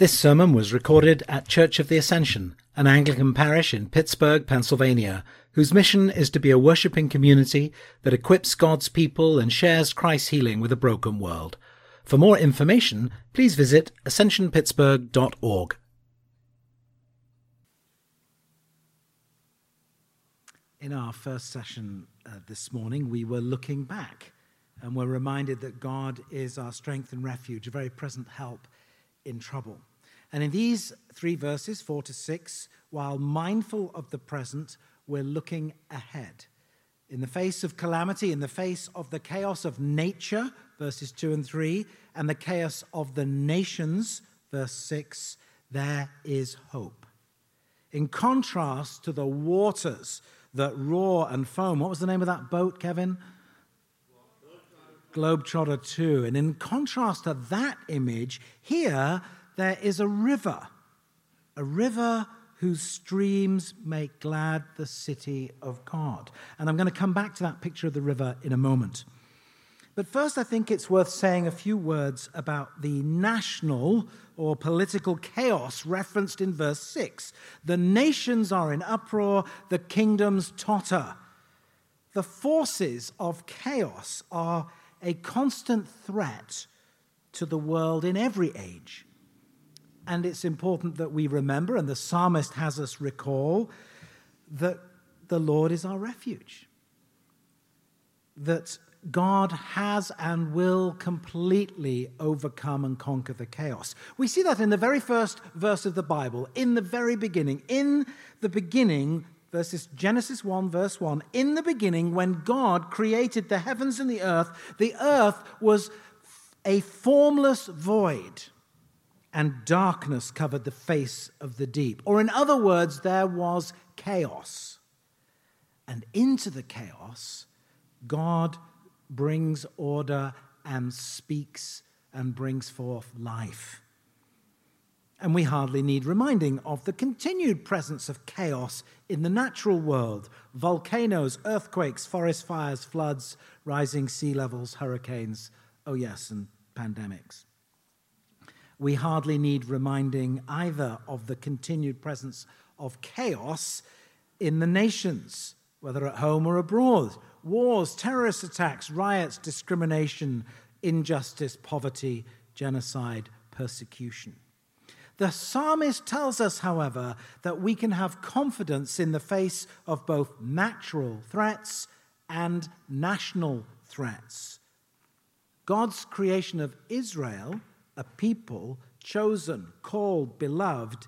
This sermon was recorded at Church of the Ascension, an Anglican parish in Pittsburgh, Pennsylvania, whose mission is to be a worshipping community that equips God's people and shares Christ's healing with a broken world. For more information, please visit ascensionpittsburgh.org. In our first session uh, this morning, we were looking back and were reminded that God is our strength and refuge, a very present help in trouble. And in these three verses, four to six, while mindful of the present, we're looking ahead. In the face of calamity, in the face of the chaos of nature, verses two and three, and the chaos of the nations, verse six, there is hope. In contrast to the waters that roar and foam, what was the name of that boat, Kevin? Globetrotter 2. And in contrast to that image, here there is a river, a river whose streams make glad the city of God. And I'm going to come back to that picture of the river in a moment. But first, I think it's worth saying a few words about the national or political chaos referenced in verse 6. The nations are in uproar, the kingdoms totter. The forces of chaos are a constant threat to the world in every age. And it's important that we remember, and the psalmist has us recall, that the Lord is our refuge. That God has and will completely overcome and conquer the chaos. We see that in the very first verse of the Bible, in the very beginning. In the beginning, verses Genesis 1, verse 1, in the beginning, when God created the heavens and the earth, the earth was a formless void and darkness covered the face of the deep. Or, in other words, there was chaos. And into the chaos, God brings order and speaks and brings forth life. And we hardly need reminding of the continued presence of chaos in the natural world volcanoes, earthquakes, forest fires, floods, rising sea levels, hurricanes, oh, yes, and pandemics we hardly need reminding either of the continued presence of chaos in the nations, whether at home or abroad wars, terrorist attacks, riots, discrimination, injustice, poverty, genocide, persecution. The psalmist tells us, however, that we can have confidence in the face of both natural threats and national threats. God's creation of Israel a people chosen, called, beloved,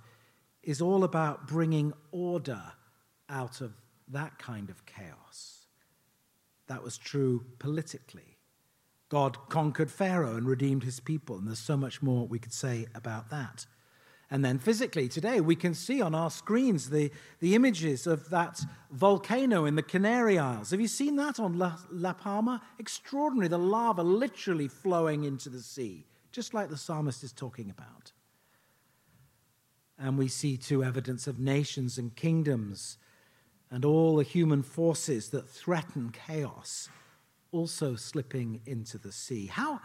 is all about bringing order out of that kind of chaos. That was true politically. God conquered Pharaoh and redeemed his people, and there's so much more we could say about that. And then physically, today, we can see on our screens the, the images of that volcano in the Canary Isles. Have you seen that on La, La Palma? Extraordinary, the lava literally flowing into the sea just like the psalmist is talking about. And we see too evidence of nations and kingdoms and all the human forces that threaten chaos also slipping into the sea. How,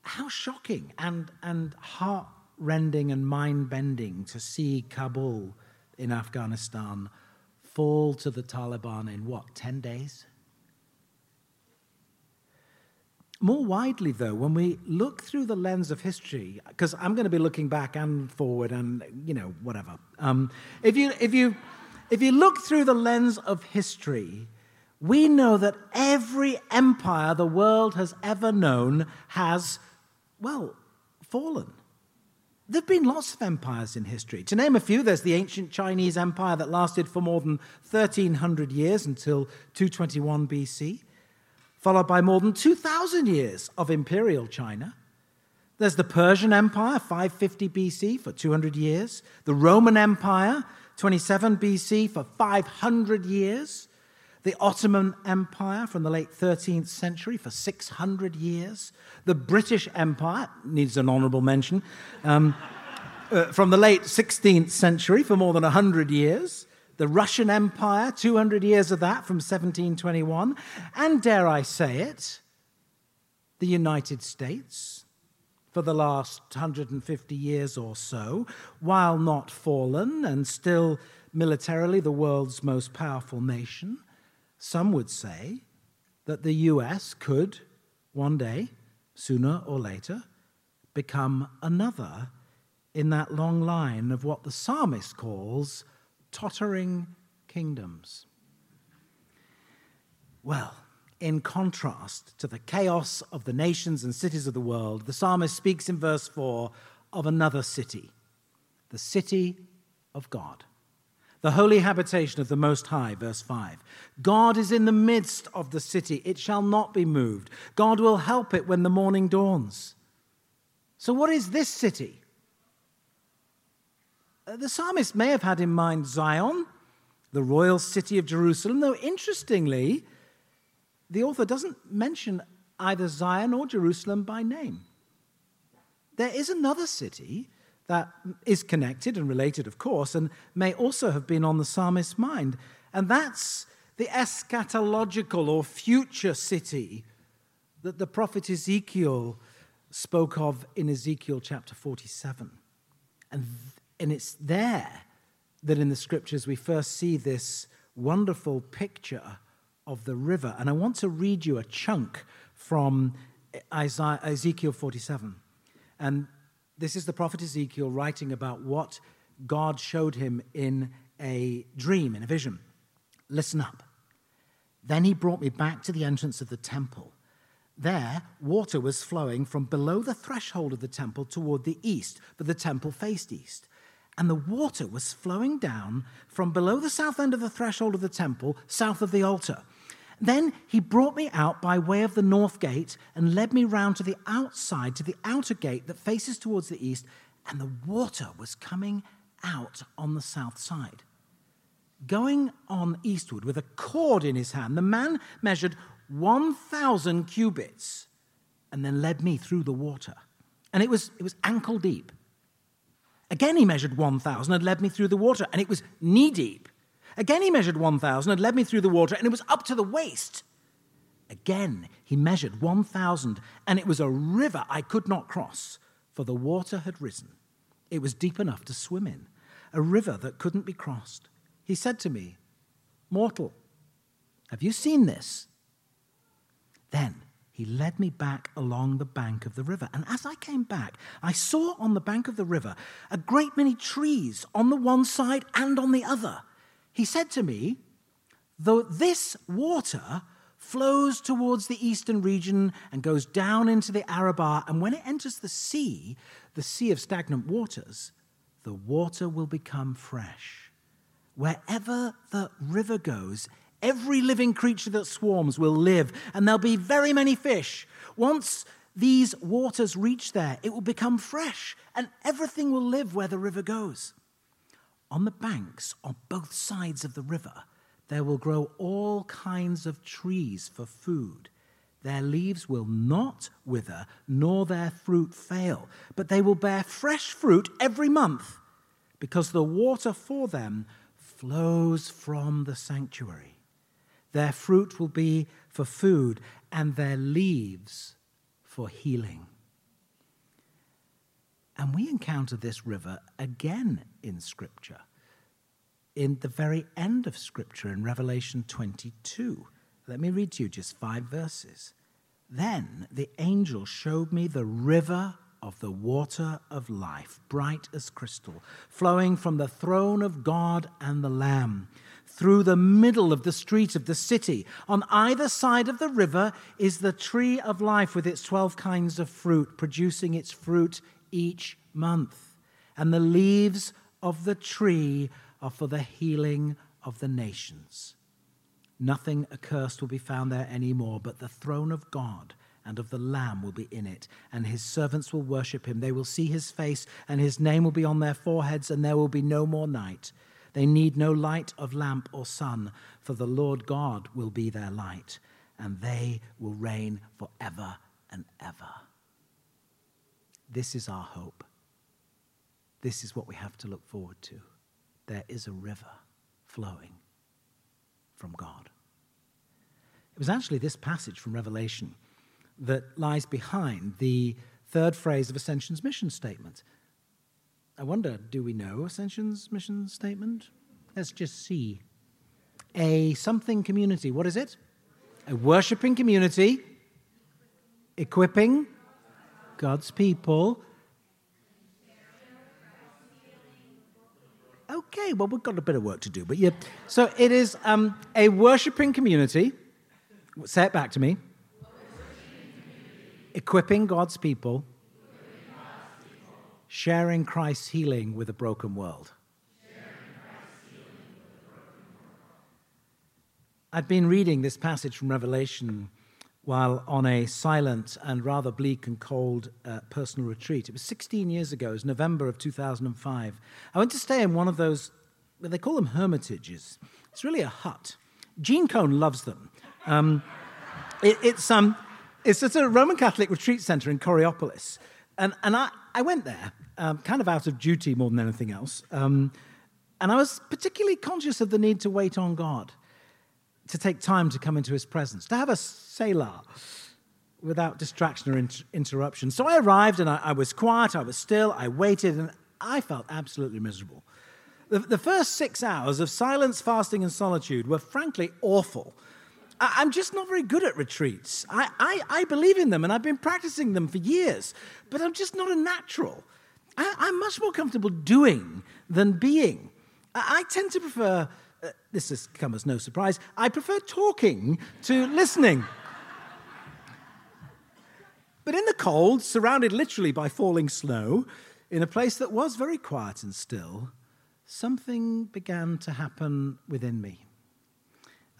how shocking and, and heart rending and mind bending to see Kabul in Afghanistan fall to the Taliban in what, 10 days? More widely, though, when we look through the lens of history, because I'm going to be looking back and forward and, you know, whatever. Um, if, you, if, you, if you look through the lens of history, we know that every empire the world has ever known has, well, fallen. There have been lots of empires in history. To name a few, there's the ancient Chinese empire that lasted for more than 1300 years until 221 BC followed by more than 2,000 years of imperial China. There's the Persian Empire, 550 BC, for 200 years. The Roman Empire, 27 BC, for 500 years. The Ottoman Empire from the late 13th century for 600 years. The British Empire needs an honorable mention um, uh, from the late 16th century for more than 100 years the Russian Empire, 200 years of that from 1721, and dare I say it, the United States for the last 150 years or so, while not fallen and still militarily the world's most powerful nation, some would say that the US could one day, sooner or later, become another in that long line of what the psalmist calls tottering kingdoms. Well, in contrast to the chaos of the nations and cities of the world, the psalmist speaks in verse 4 of another city, the city of God, the holy habitation of the Most High, verse 5. God is in the midst of the city, it shall not be moved. God will help it when the morning dawns. So, what is this city? Uh, the psalmist may have had in mind Zion, the royal city of Jerusalem, though interestingly, the author doesn't mention either Zion or Jerusalem by name. There is another city that is connected and related, of course, and may also have been on the psalmist's mind, and that's the eschatological or future city that the prophet Ezekiel spoke of in Ezekiel chapter 47. And, and it's there that in the scriptures we first see this wonderful picture of the river. And I want to read you a chunk from Isaiah, Ezekiel 47. And this is the prophet Ezekiel writing about what God showed him in a dream, in a vision. Listen up. Then he brought me back to the entrance of the temple. There, water was flowing from below the threshold of the temple toward the east, for the temple faced east. And the water was flowing down from below the south end of the threshold of the temple, south of the altar. Then he brought me out by way of the north gate and led me round to the outside, to the outer gate that faces towards the east, and the water was coming out on the south side. Going on eastward with a cord in his hand, the man measured 1,000 cubits and then led me through the water. And it was, it was ankle deep. Again, he measured 1,000 and led me through the water, and it was knee deep. Again, he measured 1,000 and led me through the water, and it was up to the waist. Again, he measured 1,000, and it was a river I could not cross, for the water had risen. It was deep enough to swim in, a river that couldn't be crossed. He said to me, Mortal, have you seen this? Then he led me back along the bank of the river. And as I came back, I saw on the bank of the river a great many trees on the one side and on the other. He said to me, Though this water flows towards the eastern region and goes down into the Arabah, and when it enters the sea, the sea of stagnant waters, the water will become fresh. Wherever the river goes, every living creature that swarms will live, and there'll be very many fish. Once these waters reach there, it will become fresh, and everything will live where the river goes. On the banks on both sides of the river, there will grow all kinds of trees for food. Their leaves will not wither, nor their fruit fail, but they will bear fresh fruit every month, because the water for them flows from the sanctuary. Their fruit will be for food, and their leaves for healing. And we encounter this river again in Scripture, in the very end of Scripture in Revelation 22. Let me read to you just five verses. Then the angel showed me the river of the water of life, bright as crystal, flowing from the throne of God and the Lamb through the middle of the street of the city. On either side of the river is the tree of life with its 12 kinds of fruit, producing its fruit each month. And the leaves of the tree are for the healing of the nations. Nothing accursed will be found there anymore, but the throne of God and of the Lamb will be in it, and his servants will worship him. They will see his face, and his name will be on their foreheads, and there will be no more night. They need no light of lamp or sun, for the Lord God will be their light, and they will reign forever and ever. This is our hope. This is what we have to look forward to. There is a river flowing from God. It was actually this passage from Revelation that lies behind the third phrase of Ascension's mission statement. I wonder, do we know Ascension's mission statement? Let's just see. A something community. What is it? A worshiping community, equipping God's people. Okay, well, we've got a bit of work to do, but yeah. So it is um, a worshiping community. Say it back to me. Equipping God's people sharing Christ's healing with a broken world. I'd been reading this passage from Revelation while on a silent and rather bleak and cold uh, personal retreat. It was 16 years ago, it was November of 2005. I went to stay in one of those, well, they call them hermitages. It's really a hut. Gene Cohn loves them. Um, it, it's, um, it's at a Roman Catholic retreat center in Coraopolis. And, and I, I went there, um, kind of out of duty more than anything else. Um, and I was particularly conscious of the need to wait on God, to take time to come into his presence, to have a Selah without distraction or inter- interruption. So I arrived and I, I, was quiet, I was still, I waited, and I felt absolutely miserable. The, the first six hours of silence, fasting, and solitude were frankly awful. I, am just not very good at retreats. I, I, I, believe in them and I've been practicing them for years, but I'm just not a natural. I, am much more comfortable doing than being. I, I tend to prefer, uh, this has come as no surprise, I prefer talking to listening. But in the cold, surrounded literally by falling snow, in a place that was very quiet and still, something began to happen within me.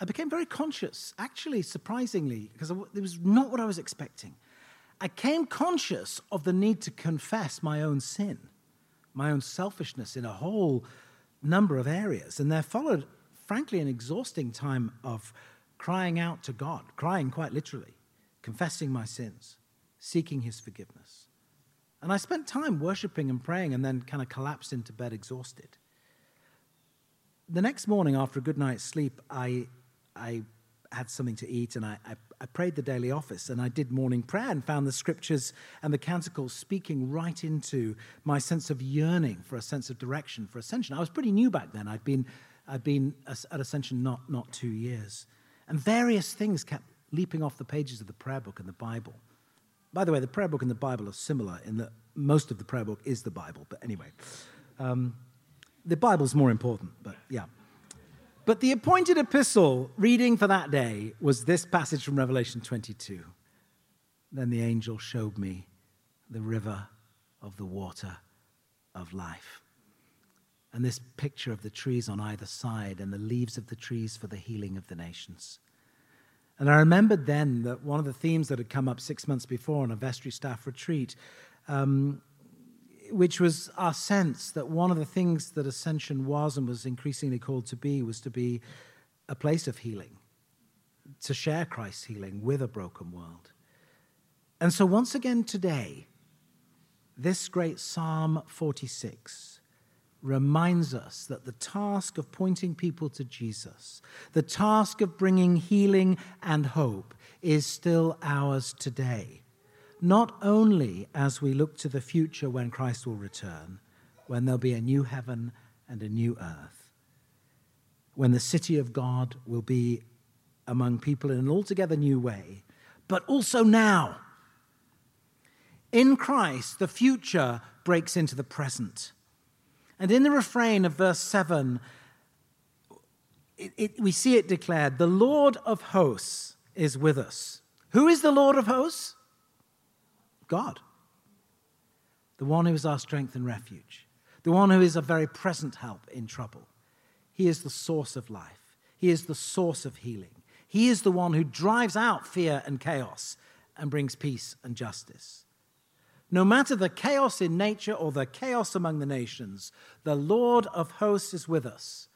I became very conscious, actually, surprisingly, because it was not what I was expecting. I came conscious of the need to confess my own sin, my own selfishness in a whole number of areas. And there followed, frankly, an exhausting time of crying out to God, crying quite literally, confessing my sins, seeking his forgiveness. And I spent time worshiping and praying and then kind of collapsed into bed exhausted. The next morning, after a good night's sleep, I I had something to eat and I, I, I, prayed the daily office and I did morning prayer and found the scriptures and the canticles speaking right into my sense of yearning for a sense of direction for Ascension. I was pretty new back then. I'd been, I'd been at Ascension not, not two years. And various things kept leaping off the pages of the prayer book and the Bible. By the way, the prayer book and the Bible are similar in that most of the prayer book is the Bible. But anyway, um, the Bible's more important, but yeah. But the appointed epistle reading for that day was this passage from Revelation 22. Then the angel showed me the river of the water of life. And this picture of the trees on either side and the leaves of the trees for the healing of the nations. And I remembered then that one of the themes that had come up six months before on a vestry staff retreat um, which was our sense that one of the things that Ascension was and was increasingly called to be was to be a place of healing, to share Christ's healing with a broken world. And so, once again today, this great Psalm 46 reminds us that the task of pointing people to Jesus, the task of bringing healing and hope, is still ours today not only as we look to the future when Christ will return, when there'll be a new heaven and a new earth, when the city of God will be among people in an altogether new way, but also now. In Christ, the future breaks into the present. And in the refrain of verse 7, it, it, we see it declared the Lord of hosts is with us. Who is the Lord of hosts? God, the one who is our strength and refuge, the one who is a very present help in trouble. He is the source of life, He is the source of healing. He is the one who drives out fear and chaos and brings peace and justice. No matter the chaos in nature or the chaos among the nations, the Lord of hosts is with us.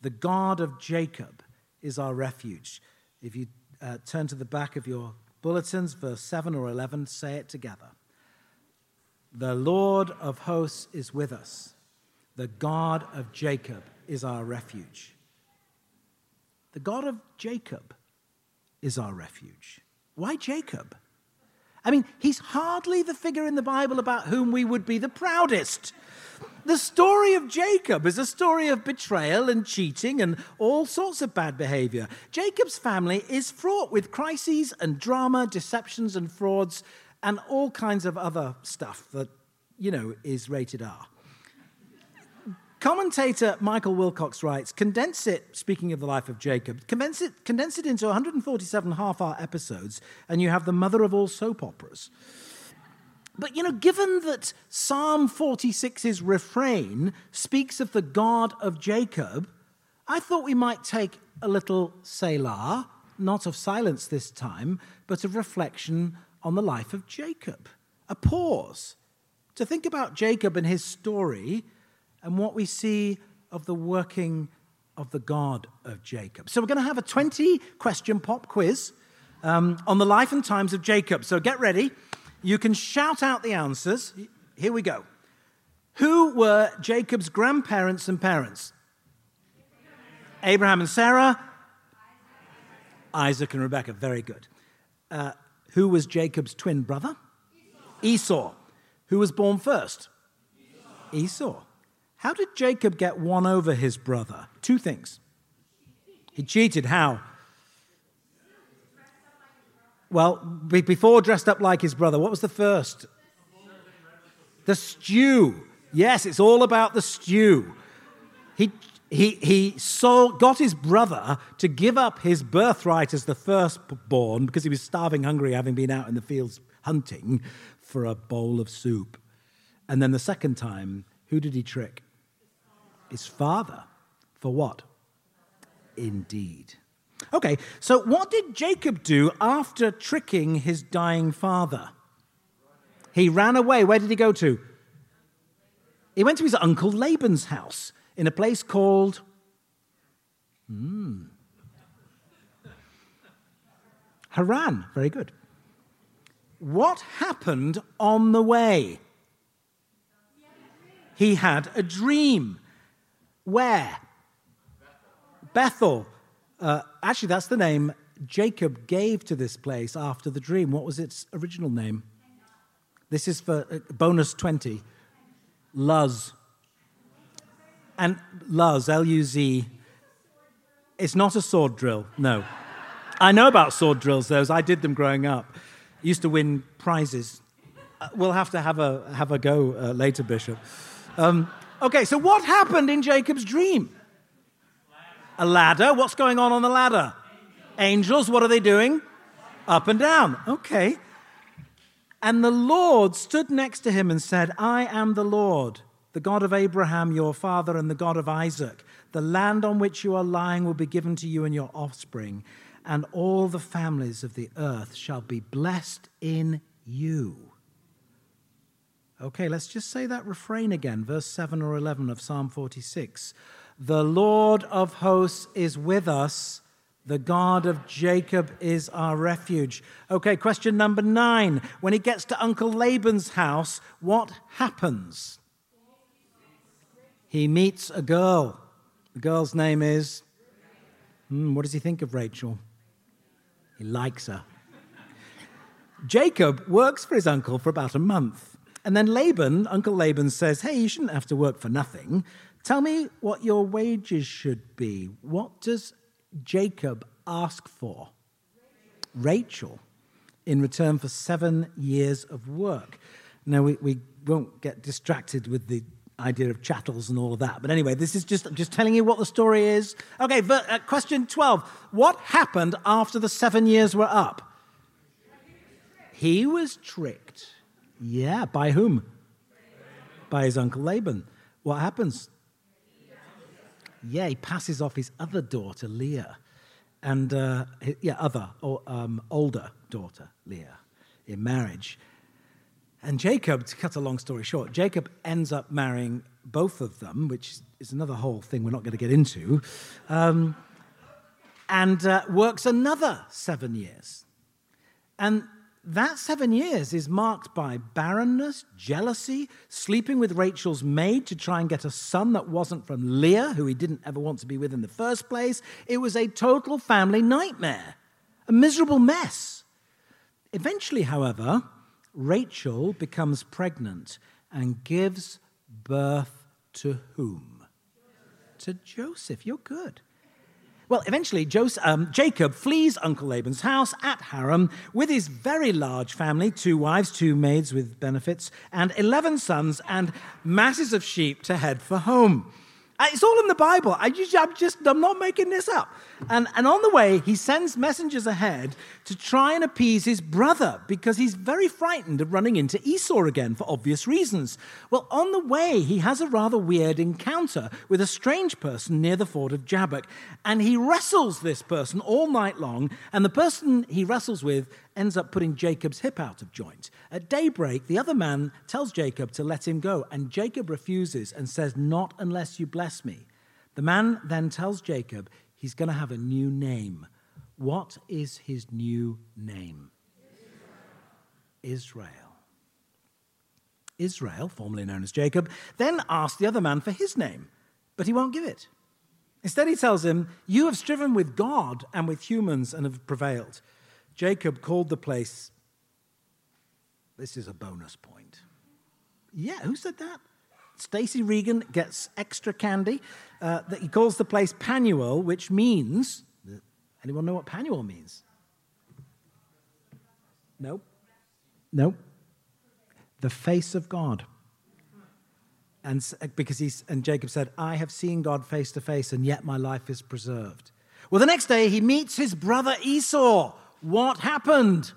The God of Jacob is our refuge. If you uh, turn to the back of your bulletins, verse 7 or 11, say it together. The Lord of hosts is with us. The God of Jacob is our refuge. The God of Jacob is our refuge. Why Jacob? I mean, he's hardly the figure in the Bible about whom we would be the proudest. The story of Jacob is a story of betrayal and cheating and all sorts of bad behavior. Jacob's family is fraught with crises and drama, deceptions and frauds, and all kinds of other stuff that, you know, is rated R. Commentator Michael Wilcock writes, condense it, speaking of the life of Jacob, condense it, condense it into 147 half hour episodes, and you have the mother of all soap operas. But, you know, given that Psalm 46's refrain speaks of the God of Jacob, I thought we might take a little Selah, not of silence this time, but of reflection on the life of Jacob. A pause to think about Jacob and his story and what we see of the working of the God of Jacob. So, we're going to have a 20 question pop quiz um, on the life and times of Jacob. So, get ready. You can shout out the answers. Here we go. Who were Jacob's grandparents and parents? Abraham and Sarah. Isaac and Rebekah. Very good. Uh, who was Jacob's twin brother? Esau. Esau. Who was born first? Esau. Esau. How did Jacob get one over his brother? Two things. He cheated. How? Well, before dressed up like his brother, what was the first? The stew. Yes, it's all about the stew. He, he, he sold, got his brother to give up his birthright as the firstborn because he was starving hungry, having been out in the fields hunting for a bowl of soup. And then the second time, who did he trick? His father. For what? Indeed. Okay, so what did Jacob do after tricking his dying father? He ran away. Where did he go to? He went to his uncle Laban's house in a place called. Hmm. Haran. Very good. What happened on the way? He had a dream. Where? Bethel. Uh, actually, that's the name Jacob gave to this place after the dream. What was its original name? This is for uh, bonus 20. Luz. And Luz, L U Z, it's not a sword drill, no. I know about sword drills, those. I did them growing up. used to win prizes. Uh, we'll have to have a, have a go uh, later, Bishop. Um, Okay, so what happened in Jacob's dream? A ladder. What's going on on the ladder? Angels. What are they doing? Up and down. Okay. And the Lord stood next to him and said, I am the Lord, the God of Abraham, your father, and the God of Isaac. The land on which you are lying will be given to you and your offspring, and all the families of the earth shall be blessed in you. Okay, let's just say that refrain again, verse 7 or 11 of Psalm 46. The Lord of hosts is with us. The God of Jacob is our refuge. Okay, question number nine. When he gets to Uncle Laban's house, what happens? He meets a girl. The girl's name is. Hmm, what does he think of Rachel? He likes her. Jacob works for his uncle for about a month. And then Laban, Uncle Laban says, Hey, you shouldn't have to work for nothing. Tell me what your wages should be. What does Jacob ask for? Rachel, in return for seven years of work. Now, we, we won't get distracted with the idea of chattels and all of that. But anyway, this is just, I'm just telling you what the story is. Okay, uh, question 12. What happened after the seven years were up? He was tricked. Yeah, by whom? By his uncle Laban. What happens? Yeah, he passes off his other daughter, Leah, and uh, yeah, other or um, older daughter, Leah, in marriage. And Jacob, to cut a long story short, Jacob ends up marrying both of them, which is another whole thing we're not going to get into, um, and uh, works another seven years. And that seven years is marked by barrenness, jealousy, sleeping with Rachel's maid to try and get a son that wasn't from Leah, who he didn't ever want to be with in the first place. It was a total family nightmare, a miserable mess. Eventually, however, Rachel becomes pregnant and gives birth to whom? To Joseph. You're good. Well, eventually, Joseph, um, Jacob flees Uncle Laban's house at Haran with his very large family two wives, two maids with benefits, and 11 sons, and masses of sheep to head for home. Uh, it's all in the Bible. I I'm just, I'm not making this up. And, and on the way, he sends messengers ahead to try and appease his brother because he's very frightened of running into Esau again for obvious reasons. Well, on the way, he has a rather weird encounter with a strange person near the ford of Jabbok. And he wrestles this person all night long. And the person he wrestles with ends up putting Jacob's hip out of joint. At daybreak, the other man tells Jacob to let him go, and Jacob refuses and says, Not unless you bless me. The man then tells Jacob he's going to have a new name. What is his new name? Israel. Israel, formerly known as Jacob, then asks the other man for his name, but he won't give it. Instead, he tells him, You have striven with God and with humans and have prevailed. Jacob called the place, this is a bonus point. Yeah, who said that? Stacy Regan gets extra candy. Uh, that he calls the place Penuel, which means, anyone know what Penuel means? Nope. Nope. The face of God. And because he's, and Jacob said, I have seen God face to face, and yet my life is preserved. Well, the next day he meets his brother Esau what happened?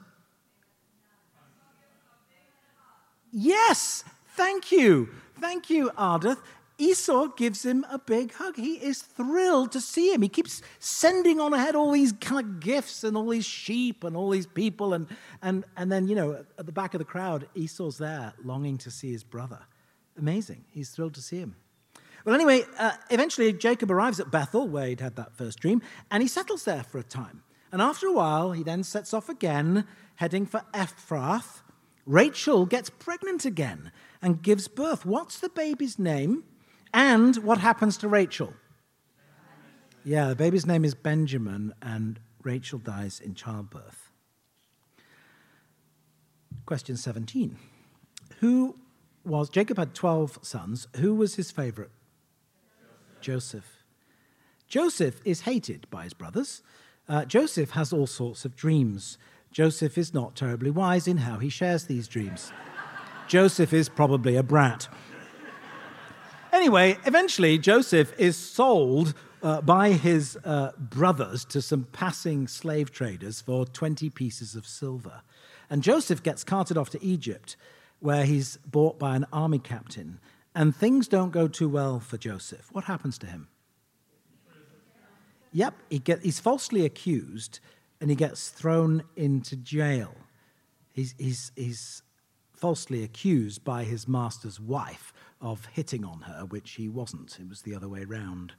Yes, thank you. Thank you, Ardith. Esau gives him a big hug. He is thrilled to see him. He keeps sending on ahead all these kind of gifts and all these sheep and all these people. And, and, and then, you know, at the back of the crowd, Esau's there longing to see his brother. Amazing. He's thrilled to see him. Well, anyway, uh, eventually Jacob arrives at Bethel, where he'd had that first dream, and he settles there for a time. And after a while, he then sets off again, heading for Ephrath. Rachel gets pregnant again and gives birth. What's the baby's name? And what happens to Rachel? Yeah, the baby's name is Benjamin, and Rachel dies in childbirth. Question 17. Who was, Jacob had 12 sons. Who was his favorite? Joseph. Joseph is hated by his brothers. Uh, Joseph has all sorts of dreams. Joseph is not terribly wise in how he shares these dreams. Joseph is probably a brat. Anyway, eventually, Joseph is sold uh, by his uh, brothers to some passing slave traders for 20 pieces of silver. And Joseph gets carted off to Egypt, where he's bought by an army captain. And things don't go too well for Joseph. What happens to him? Yep, he get, he's falsely accused and he gets thrown into jail. He's, he's, he's falsely accused by his master's wife of hitting on her, which he wasn't. It was the other way round.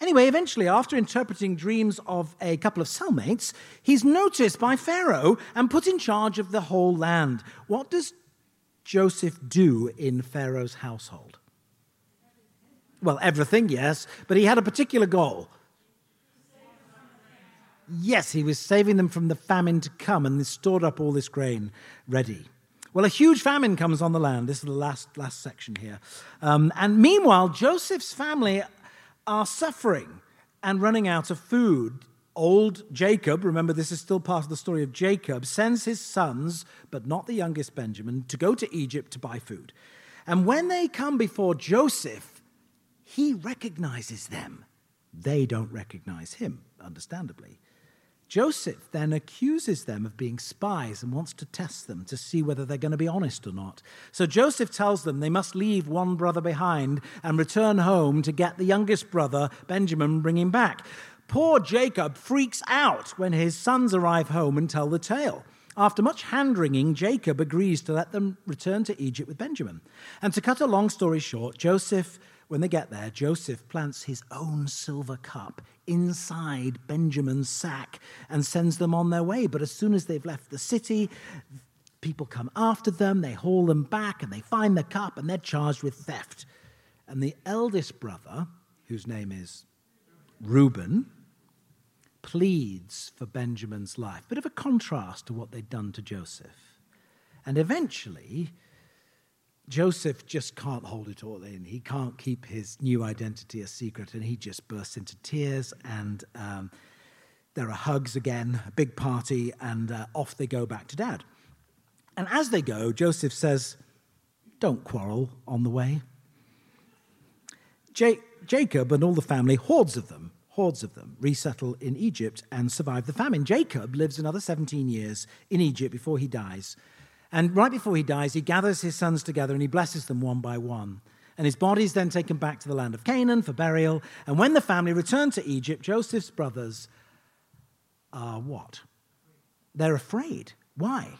Anyway, eventually, after interpreting dreams of a couple of cellmates, he's noticed by Pharaoh and put in charge of the whole land. What does Joseph do in Pharaoh's household? Well, everything, yes, but he had a particular goal Yes, he was saving them from the famine to come and stored up all this grain ready. Well, a huge famine comes on the land. This is the last, last section here. Um, and meanwhile, Joseph's family are suffering and running out of food. Old Jacob, remember this is still part of the story of Jacob, sends his sons, but not the youngest Benjamin, to go to Egypt to buy food. And when they come before Joseph, he recognizes them. They don't recognize him, understandably. Joseph then accuses them of being spies and wants to test them to see whether they're going to be honest or not. So Joseph tells them they must leave one brother behind and return home to get the youngest brother, Benjamin, bring him back. Poor Jacob freaks out when his sons arrive home and tell the tale. After much hand wringing, Jacob agrees to let them return to Egypt with Benjamin. And to cut a long story short, Joseph when they get there, Joseph plants his own silver cup inside Benjamin's sack and sends them on their way. But as soon as they've left the city, people come after them, they haul them back, and they find the cup, and they're charged with theft. And the eldest brother, whose name is Reuben, pleads for Benjamin's life. Bit of a contrast to what they'd done to Joseph. And eventually, Joseph just can't hold it all in. He can't keep his new identity a secret, and he just bursts into tears. And um, there are hugs again, a big party, and uh, off they go back to dad. And as they go, Joseph says, Don't quarrel on the way. Jacob and all the family, hordes of them, hordes of them, resettle in Egypt and survive the famine. Jacob lives another 17 years in Egypt before he dies. And right before he dies, he gathers his sons together and he blesses them one by one. And his body is then taken back to the land of Canaan for burial. And when the family return to Egypt, Joseph's brothers are what? They're afraid. Why?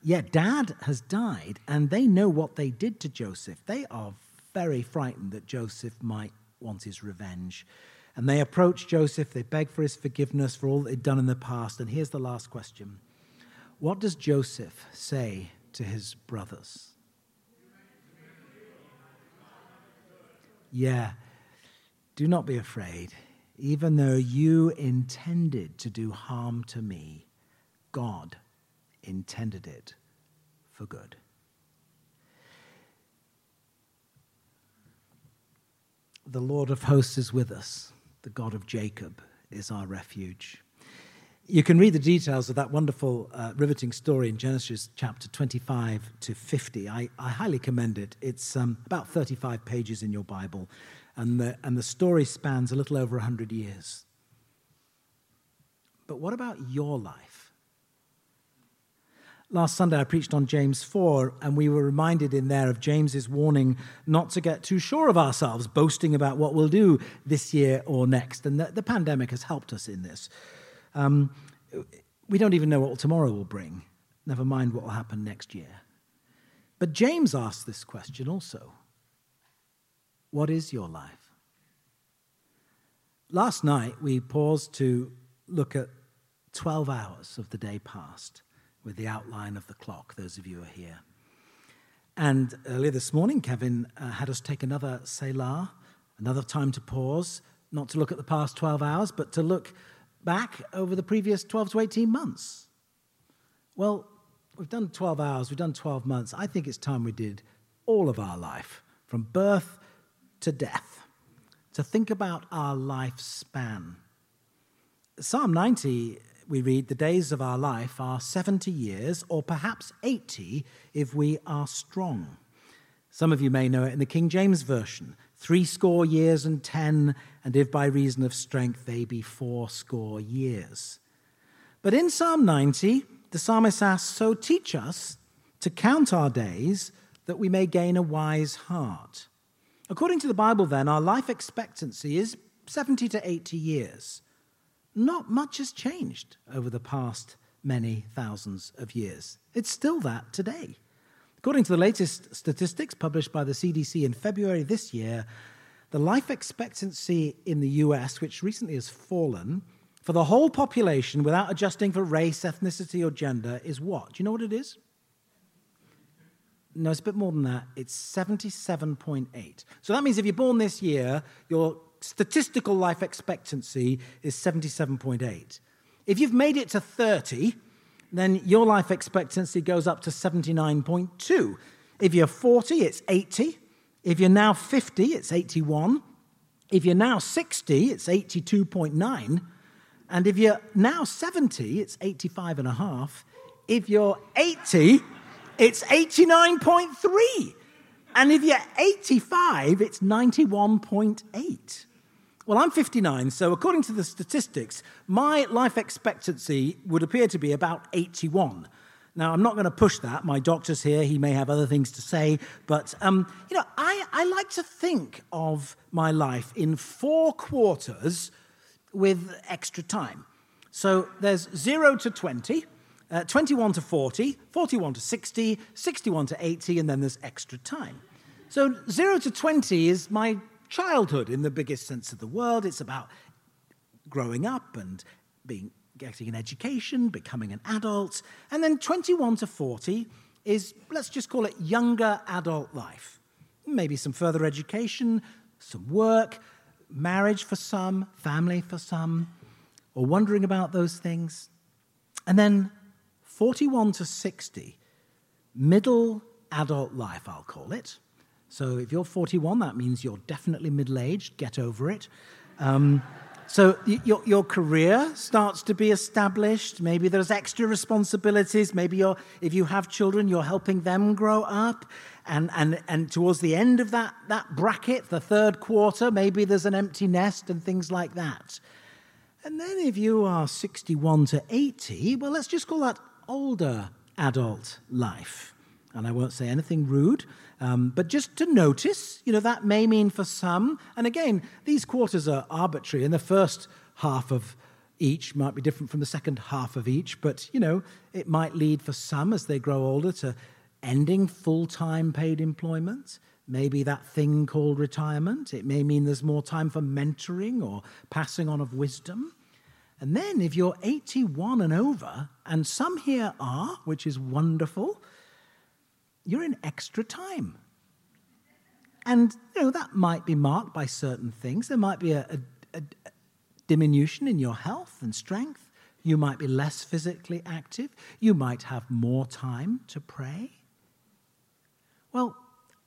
Yeah, dad has died, and they know what they did to Joseph. They are very frightened that Joseph might want his revenge. And they approach Joseph, they beg for his forgiveness for all they'd done in the past. And here's the last question What does Joseph say to his brothers? Yeah, do not be afraid. Even though you intended to do harm to me, God intended it for good. The Lord of hosts is with us. The God of Jacob is our refuge. You can read the details of that wonderful, uh, riveting story in Genesis chapter 25 to 50. I, I highly commend it. It's um, about 35 pages in your Bible, and the, and the story spans a little over 100 years. But what about your life? Last Sunday, I preached on James 4, and we were reminded in there of James's warning not to get too sure of ourselves, boasting about what we'll do this year or next. And the, the pandemic has helped us in this. Um, we don't even know what tomorrow will bring, never mind what will happen next year. But James asked this question also What is your life? Last night, we paused to look at 12 hours of the day past with the outline of the clock, those of you who are here. And earlier this morning, Kevin uh, had us take another Selah, another time to pause, not to look at the past 12 hours, but to look back over the previous 12 to 18 months. Well, we've done 12 hours, we've done 12 months. I think it's time we did all of our life, from birth to death, to think about our lifespan. Psalm 90 we read, The days of our life are 70 years, or perhaps 80 if we are strong. Some of you may know it in the King James Version three score years and ten, and if by reason of strength they be fourscore years. But in Psalm 90, the psalmist asks, So teach us to count our days that we may gain a wise heart. According to the Bible, then, our life expectancy is 70 to 80 years not much has changed over the past many thousands of years. It's still that today. According to the latest statistics published by the CDC in February this year, the life expectancy in the US, which recently has fallen, for the whole population without adjusting for race, ethnicity, or gender is what? Do you know what it is? No, it's a bit more than that. It's 77.8. So that means if you're born this year, your statistical life expectancy is 77.8. If you've made it to 30, then your life expectancy goes up to 79.2. If you're 40, it's 80. If you're now 50, it's 81. If you're now 60, it's 82.9. And if you're now 70, it's 85 and a half. If you're 80, it's 89.3. And if you're 85, it's 91.8. Well, I'm 59, so according to the statistics, my life expectancy would appear to be about 81. Now, I'm not going to push that. My doctor's here. He may have other things to say. But, um, you know, I, I like to think of my life in four quarters with extra time. So there's 0 to 20, uh, 21 to 40, 41 to 60, 61 to 80, and then there's extra time. So 0 to 20 is my childhood in the biggest sense of the word. It's about growing up and being, getting an education, becoming an adult. And then 21 to 40 is, let's just call it younger adult life. Maybe some further education, some work, marriage for some, family for some, or wondering about those things. And then 41 to 60, middle adult life, I'll call it. So if you're 41, that means you're definitely middle aged, get over it. Um, so your, your career starts to be established. Maybe there's extra responsibilities. Maybe you're, if you have children, you're helping them grow up. And, and, and towards the end of that, that bracket, the third quarter, maybe there's an empty nest and things like that. And then if you are 61 to 80, well, let's just call that older adult life. And I won't say anything rude, um, but just to notice, you know, that may mean for some, and again, these quarters are arbitrary, and the first half of each might be different from the second half of each, but, you know, it might lead for some as they grow older to ending full time paid employment. Maybe that thing called retirement. It may mean there's more time for mentoring or passing on of wisdom. And then, if you're 81 and over, and some here are, which is wonderful, you're in extra time. And, you know, that might be marked by certain things. There might be a, a, a diminution in your health and strength. You might be less physically active. You might have more time to pray. Well,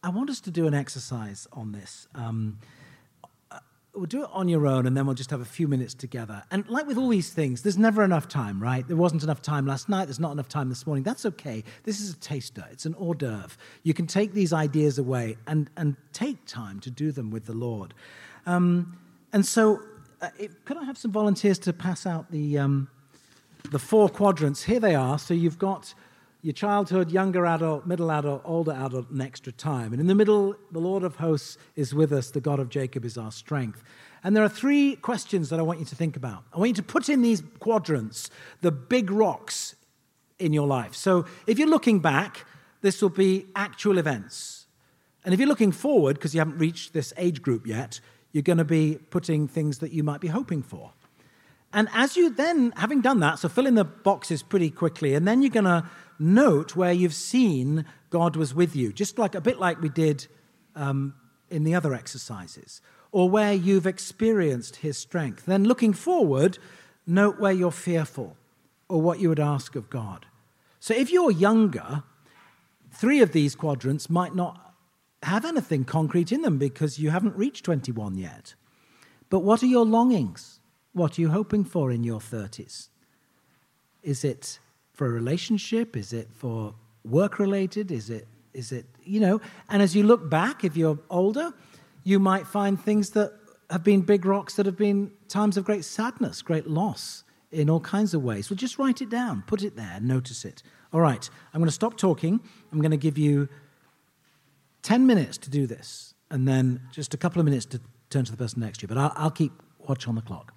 I want us to do an exercise on this. Um, we'll do it on your own and then we'll just have a few minutes together. And like with all these things, there's never enough time, right? There wasn't enough time last night, there's not enough time this morning. That's okay. This is a taster, it's an hors d'oeuvre. You can take these ideas away and, and take time to do them with the Lord. Um, and so, uh, it, could I have some volunteers to pass out the, um, the four quadrants? Here they are. So you've got your childhood, younger adult, middle adult, older adult, and extra time. And in the middle, the Lord of hosts is with us, the God of Jacob is our strength. And there are three questions that I want you to think about. I want you to put in these quadrants the big rocks in your life. So if you're looking back, this will be actual events. And if you're looking forward, because you haven't reached this age group yet, you're going to be putting things that you might be hoping for. And as you then, having done that, so fill in the boxes pretty quickly, and then you're going to note where you've seen God was with you, just like a bit like we did um, in the other exercises, or where you've experienced His strength. Then looking forward, note where you're fearful or what you would ask of God. So if you're younger, three of these quadrants might not have anything concrete in them because you haven't reached 21 yet. But what are your longings? What are you hoping for in your 30s? Is it for a relationship? Is it for work related? Is it, is it, you know? And as you look back, if you're older, you might find things that have been big rocks that have been times of great sadness, great loss in all kinds of ways. Well, just write it down, put it there, notice it. All right, I'm going to stop talking. I'm going to give you 10 minutes to do this, and then just a couple of minutes to turn to the person next to you. But I'll, I'll keep watch on the clock.